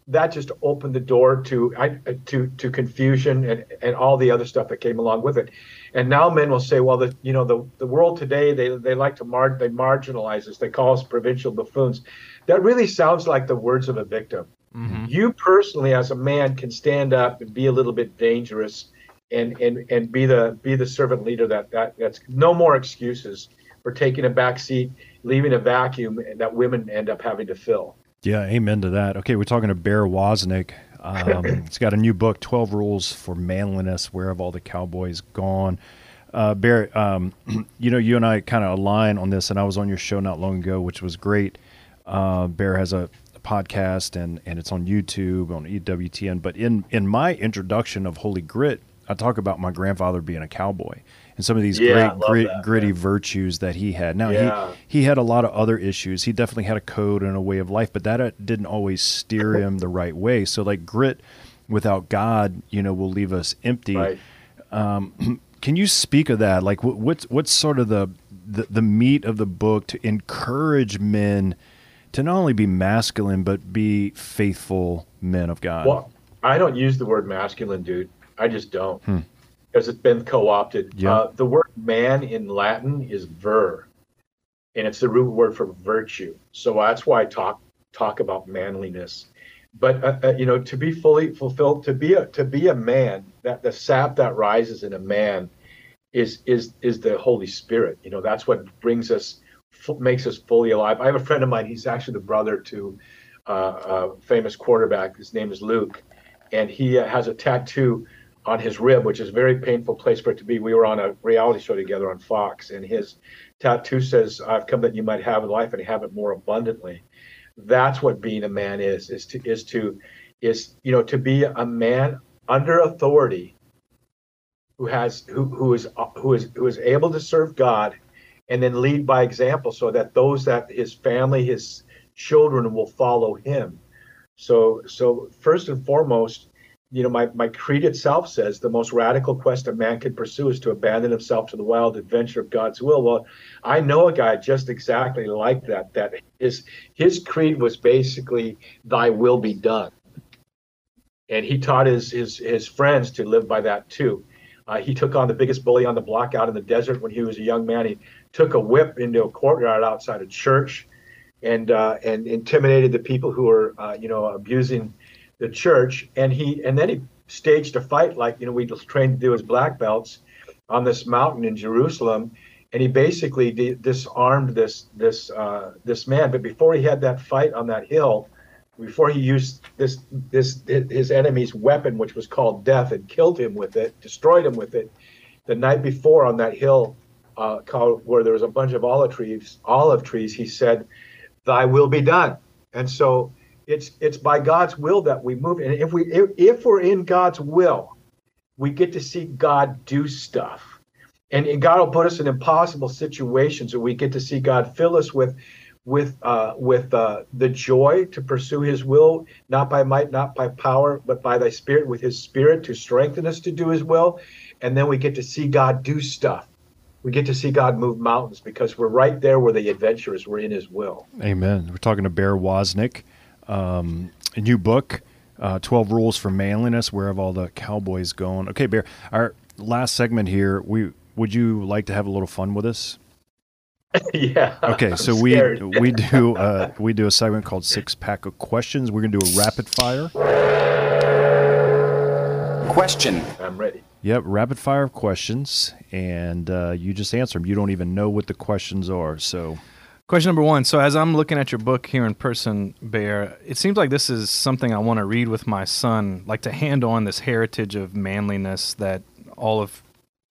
that just opened the door to I, to to confusion and and all the other stuff that came along with it. And now men will say, well, the you know the the world today they they like to mar they marginalize us. They call us provincial buffoons. That really sounds like the words of a victim. Mm-hmm. You personally, as a man, can stand up and be a little bit dangerous, and and and be the be the servant leader that that that's no more excuses for taking a back seat, leaving a vacuum that women end up having to fill. Yeah, amen to that. Okay, we're talking to Bear Woznick. Um, it's got a new book, 12 Rules for Manliness Where Have All the Cowboys Gone? Uh, Bear, um, you know, you and I kind of align on this, and I was on your show not long ago, which was great. Uh, Bear has a, a, podcast, and, and it's on YouTube, on EWTN. But in, in my introduction of Holy Grit, I talk about my grandfather being a cowboy and some of these yeah, great grit, that, gritty man. virtues that he had. Now yeah. he he had a lot of other issues. He definitely had a code and a way of life, but that uh, didn't always steer him the right way. So like grit without God, you know, will leave us empty. Right. Um, can you speak of that? Like what, what's what's sort of the, the the meat of the book to encourage men to not only be masculine but be faithful men of God? Well, I don't use the word masculine, dude. I just don't. Hmm because it's been co-opted. Yeah. Uh, the word man in Latin is ver, and it's the root word for virtue. So that's why I talk talk about manliness. But uh, uh, you know, to be fully fulfilled, to be a to be a man, that the sap that rises in a man is is is the Holy Spirit. You know, that's what brings us, makes us fully alive. I have a friend of mine. He's actually the brother to uh, a famous quarterback. His name is Luke, and he uh, has a tattoo on his rib, which is a very painful place for it to be. We were on a reality show together on Fox, and his tattoo says, "I've come that you might have life and have it more abundantly." That's what being a man is: is to is to is you know to be a man under authority who has who who is who is who is able to serve God and then lead by example so that those that his family his children will follow him so so first and foremost you know, my, my creed itself says the most radical quest a man can pursue is to abandon himself to the wild adventure of God's will. Well, I know a guy just exactly like that. That his his creed was basically "Thy will be done," and he taught his his his friends to live by that too. Uh, he took on the biggest bully on the block out in the desert when he was a young man. He took a whip into a courtyard outside a church, and uh, and intimidated the people who were uh, you know abusing the church, and he and then he staged a fight like you know we trained to do as black belts on this mountain in Jerusalem, and he basically de- disarmed this this uh, this man. But before he had that fight on that hill, before he used this this his enemy's weapon, which was called death, and killed him with it, destroyed him with it, the night before on that hill, uh, called, where there was a bunch of olive trees, olive trees, he said, "Thy will be done." And so it's it's by God's will that we move, and if we if, if we're in God's will, we get to see God do stuff, and, and God will put us in impossible situations, where we get to see God fill us with with uh, with uh, the joy to pursue His will, not by might, not by power, but by Thy Spirit, with His Spirit to strengthen us to do His will, and then we get to see God do stuff. We get to see God move mountains because we're right there where the adventure is. We're in His will. Amen. We're talking to Bear Woznick um, a new book, uh, 12 Rules for Manliness, Where Have All the Cowboys Gone? Okay, Bear, our last segment here, we would you like to have a little fun with us? yeah. Okay, so we we do uh, we do a segment called Six Pack of Questions. We're gonna do a rapid fire. Question. I'm ready. Yep, rapid fire questions, and uh, you just answer them. You don't even know what the questions are, so Question number one. So, as I'm looking at your book here in person, Bear, it seems like this is something I want to read with my son, like to hand on this heritage of manliness that all of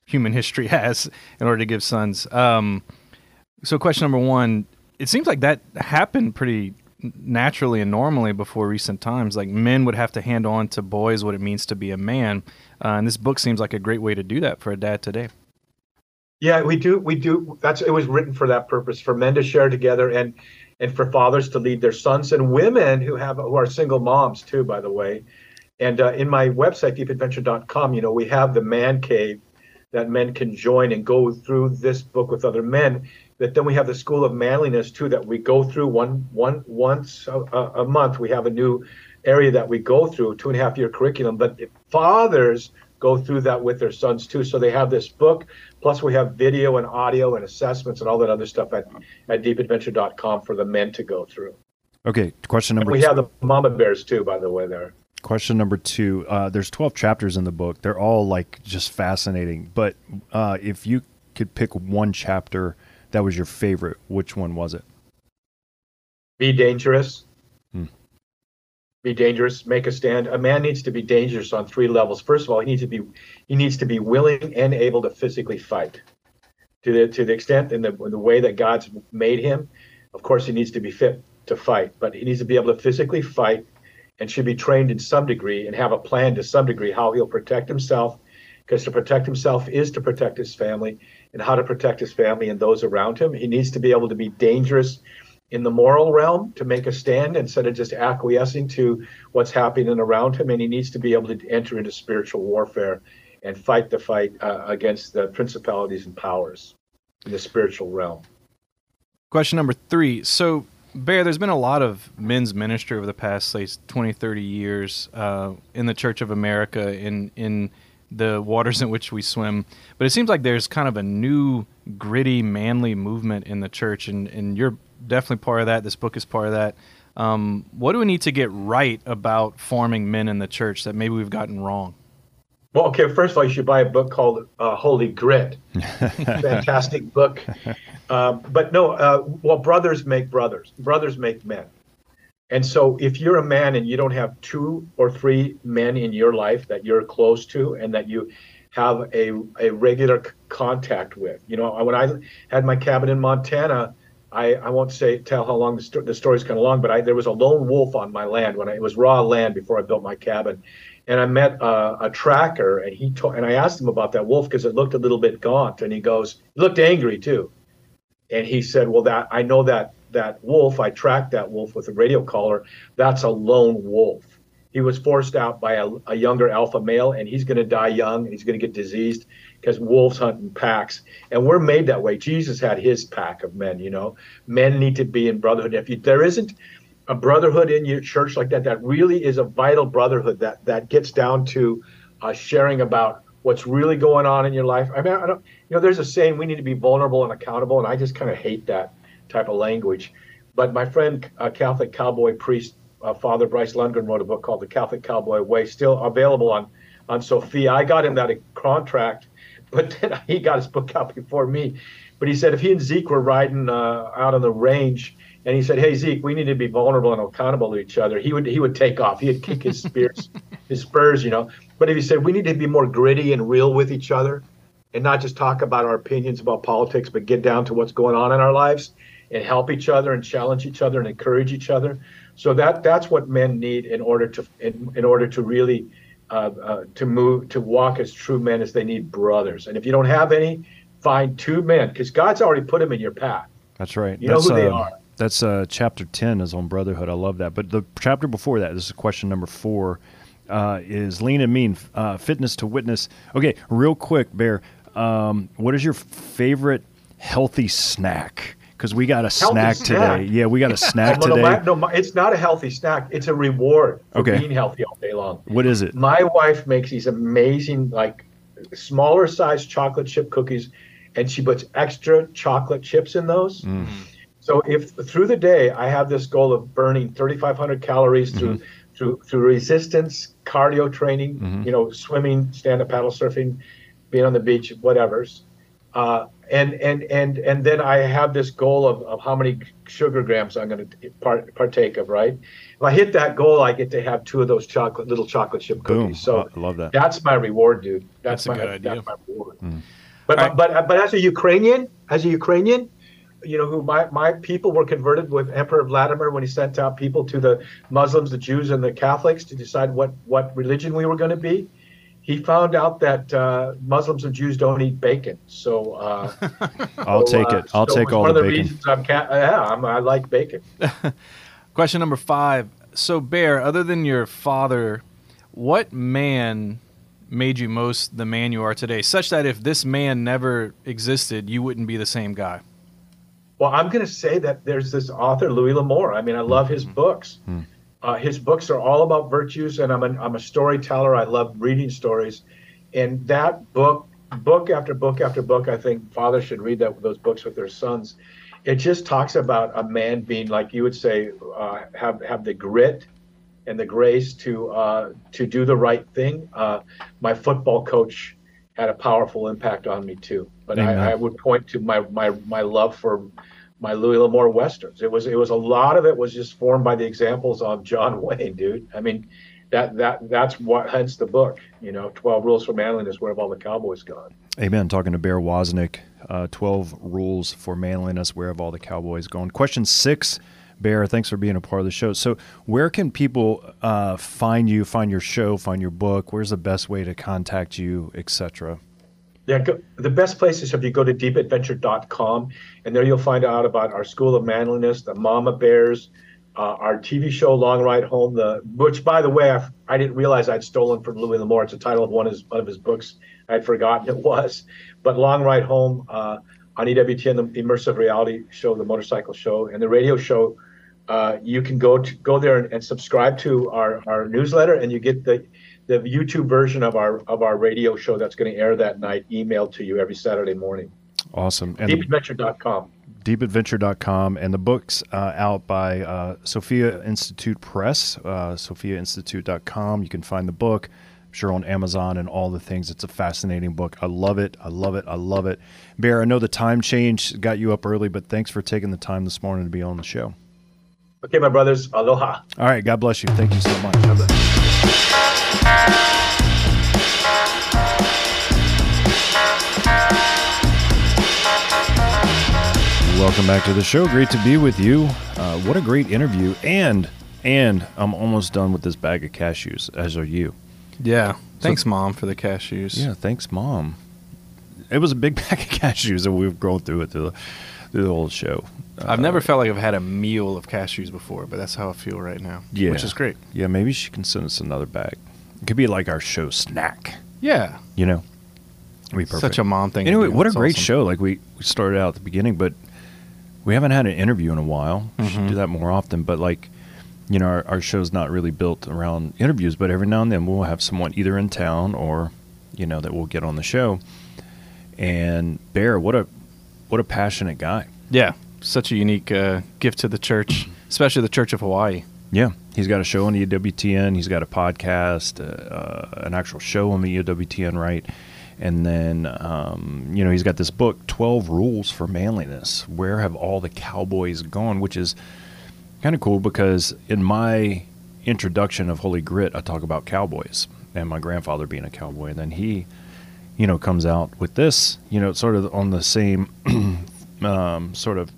human history has in order to give sons. Um, so, question number one: It seems like that happened pretty naturally and normally before recent times. Like men would have to hand on to boys what it means to be a man, uh, and this book seems like a great way to do that for a dad today. Yeah, we do. We do. That's it was written for that purpose for men to share together and and for fathers to lead their sons and women who have who are single moms too. By the way, and uh, in my website deepadventure.com, you know, we have the man cave that men can join and go through this book with other men. That then we have the school of manliness too that we go through one one once a, a month. We have a new area that we go through two and a half year curriculum. But fathers go through that with their sons too. So they have this book, plus we have video and audio and assessments and all that other stuff at, at deepadventure.com for the men to go through. Okay, question number. And we two. have the mama bears too, by the way. There. Question number two. Uh, there's 12 chapters in the book. They're all like just fascinating. But uh, if you could pick one chapter that was your favorite, which one was it? Be dangerous be dangerous, make a stand. A man needs to be dangerous on three levels. First of all, he needs to be he needs to be willing and able to physically fight. To the to the extent in the the way that God's made him, of course he needs to be fit to fight, but he needs to be able to physically fight and should be trained in some degree and have a plan to some degree how he'll protect himself because to protect himself is to protect his family and how to protect his family and those around him. He needs to be able to be dangerous in the moral realm to make a stand instead of just acquiescing to what's happening around him. And he needs to be able to enter into spiritual warfare and fight the fight uh, against the principalities and powers in the spiritual realm. Question number three. So, Bear, there's been a lot of men's ministry over the past, say, 20, 30 years uh, in the Church of America, in, in the waters in which we swim. But it seems like there's kind of a new, gritty, manly movement in the church, and, and you're definitely part of that. This book is part of that. Um, what do we need to get right about forming men in the church that maybe we've gotten wrong? Well, okay. First of all, you should buy a book called uh, Holy Grit. Fantastic book. Um, but no, uh, well, brothers make brothers. Brothers make men. And so, if you're a man and you don't have two or three men in your life that you're close to and that you have a, a regular c- contact with, you know, when I had my cabin in Montana, I, I won't say tell how long the, sto- the story's kind of long, but I, there was a lone wolf on my land when I, it was raw land before I built my cabin, and I met uh, a tracker, and he and I asked him about that wolf because it looked a little bit gaunt, and he goes, looked angry too, and he said, well, that I know that that wolf, I tracked that wolf with a radio collar. That's a lone wolf. He was forced out by a, a younger alpha male, and he's going to die young, and he's going to get diseased because wolves hunt in packs, and we're made that way. Jesus had his pack of men. You know, men need to be in brotherhood. If you, there isn't a brotherhood in your church like that, that really is a vital brotherhood that that gets down to uh, sharing about what's really going on in your life. I mean, I don't, you know, there's a saying we need to be vulnerable and accountable, and I just kind of hate that type of language. But my friend, a Catholic cowboy priest uh, Father Bryce Lundgren, wrote a book called The Catholic Cowboy Way, still available on on Sophia. I got him that contract but then he got his book out before me. But he said if he and Zeke were riding uh, out on the range, and he said, "Hey Zeke, we need to be vulnerable and accountable to each other," he would he would take off. He'd kick his spears, his spurs, you know. But if he said we need to be more gritty and real with each other, and not just talk about our opinions about politics, but get down to what's going on in our lives and help each other and challenge each other and encourage each other. So that that's what men need in order to in, in order to really uh, uh, to move to walk as true men as they need brothers. And if you don't have any, find two men because God's already put them in your path. That's right. You that's, know who they uh, are. That's uh, chapter ten is on brotherhood. I love that. But the chapter before that, this is question number four, uh, is lean and mean, uh, fitness to witness. Okay, real quick, Bear. Um, what is your favorite healthy snack? Because we got a snack, snack, today. Yeah, we got a snack no, today. No, no, it's not a healthy snack. It's a reward for Okay. being healthy all day long. What is it? My wife makes these amazing, like smaller size chocolate chip cookies, and she puts extra chocolate chips in those. Mm. So if through the day I have this goal of burning 3,500 calories through Mm-hmm. through through resistance, cardio training, Mhm. you know, swimming, stand up paddle surfing, being on the beach, whatever's, uh, and and and and then I have this goal of, of how many sugar grams I'm going to part, partake of. Right, if I hit that goal, I get to have two of those chocolate little chocolate chip cookies. Boom. So I love that. that's my reward, dude. That's That's, a my good idea. that's my reward. Mm. But All right. but but as a Ukrainian, as a Ukrainian, you know, who my, my people were converted with Emperor Vladimir when he sent out people to the Muslims, the Jews, and the Catholics to decide what what religion we were going to be. He found out that uh, Muslims and Jews don't eat bacon, so uh, I'll so, take uh, it. I'll so take all one the of the bacon. reasons I'm ca- yeah, I'm, I like bacon. Question number five. So, Bear, other than your father, what man made you most the man you are today? Such that if this man never existed, you wouldn't be the same guy. Well, I'm going to say that there's this author, Louis L'Amour. I mean, I love his books. Uh, his books are all about virtues, and I'm a, I'm a storyteller. I love reading stories. And that book, book after book after book, I think fathers should read that those books with their sons. It just talks about a man being, like you would say, uh, have have the grit and the grace to uh, to do the right thing. Uh, my football coach had a powerful impact on me too. But I, I would point to my my my love for my Louis L'Amour westerns. It was it was a lot of it was just formed by the examples of John Wayne, dude. I mean, that that that's what hence the book. You know, Twelve Rules for Manliness. Where have all the cowboys gone? Amen. Talking to Bear Woznick, uh, 12 rules for manliness. Where have all the cowboys gone? Question six, Bear, thanks for being a part of the show. So, where can people uh, find you, find your show, find your book? Where's the best way to contact you, etc.? Yeah, go, the best place is if you go to deepadventure.com, and there you'll find out about our School of Manliness, the Mama Bears, uh, our TV show Long Ride Home, the which, by the way, I, I didn't realize I'd stolen from Louis L'Amour. It's the title of one of his, one of his books. I'd forgotten it was. But Long Ride Home uh, on EWTN, the immersive reality show, the motorcycle show, and the radio show. Uh, you can go to go there and, and subscribe to our, our newsletter, and you get the the YouTube version of our of our radio show that's going to air that night, emailed to you every Saturday morning. Awesome. And Deepadventure.com. deepadventure.com and the book's uh, out by uh, Sophia Institute Press, uh, sophiainstitute.com. You can find the book, I'm sure, on Amazon and all the things. It's a fascinating book. I love it. I love it. I love it. Bear, I know the time change got you up early, but thanks for taking the time this morning to be on the show. Okay, my brothers, aloha. All right. God bless you. Thank you so much. Welcome back to the show. Great to be with you. Uh, what a great interview. And and I'm almost done with this bag of cashews, as are you. Yeah. Thanks, Mom, for the cashews. Yeah, thanks, Mom. It was a big bag of cashews, and we've grown through it through the, through the whole show. I've never felt like I've had a meal of cashews before, but that's how I feel right now. Yeah. Which is great. Yeah, maybe she can send us another bag. It could be like our show snack, Yeah. you know? It'd be perfect. Such a mom thing. Anyway, what a great awesome. show! Like we started out at the beginning, but we haven't had an interview in a while. We should Mhm. do that more often. But like, you know, our, our show's not really built around interviews, but every now and then we'll have someone either in town or, you know, that we'll get on the show. And Bear, what a what a passionate guy. Yeah. Such a unique uh, gift to the church, especially the Church of Hawaii. Yeah, he's got a show on the EWTN. He's got a podcast, uh, uh, an actual show on the EWTN, right? And then, um, you know, he's got this book, 12 Rules for Manliness. Where have all the cowboys gone? Which is kind of cool because in my introduction of Holy Grit, I talk about cowboys and my grandfather being a cowboy. And then he, you know, comes out with this, you know, sort of on the same, um, sort of,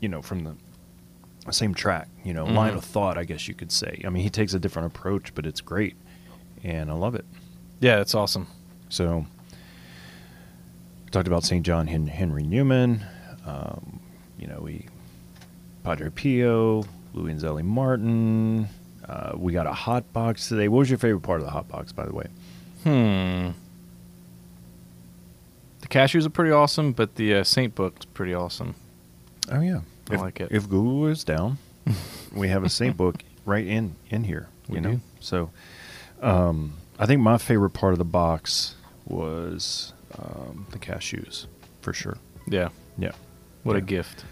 you know, from the same track, you know, line Mhm. of thought, I guess you could say. I mean, he takes a different approach, but it's great, and I love it. Yeah, it's awesome. So, talked about St. John Hen- Henry Newman. Um, you know, we Padre Pio, Louis and Zélie Martin. Uh, we got a hot box today. What was your favorite part of the hot box, by the way? Hmm. The cashews are pretty awesome, but the uh, Saint book's pretty awesome. Oh yeah, I if, like it. If Google is down, we have a Saint book right in in here. You We know, do. so um, I think my favorite part of the box was um, the cashews for sure. Yeah. Yeah, What a gift.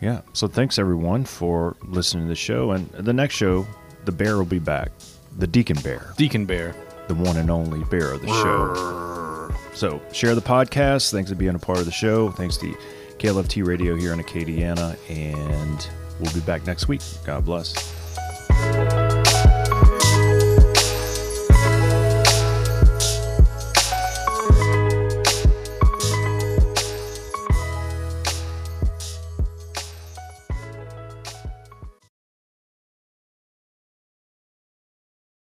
yeah. So thanks everyone for listening to the show, and the next show, the bear will be back, the Deacon Bear, Deacon Bear. the one and only bear of the show. So share the podcast. Thanks for being a part of the show. Thanks to KLFT Radio here in Acadiana. And we'll be back next week. God bless.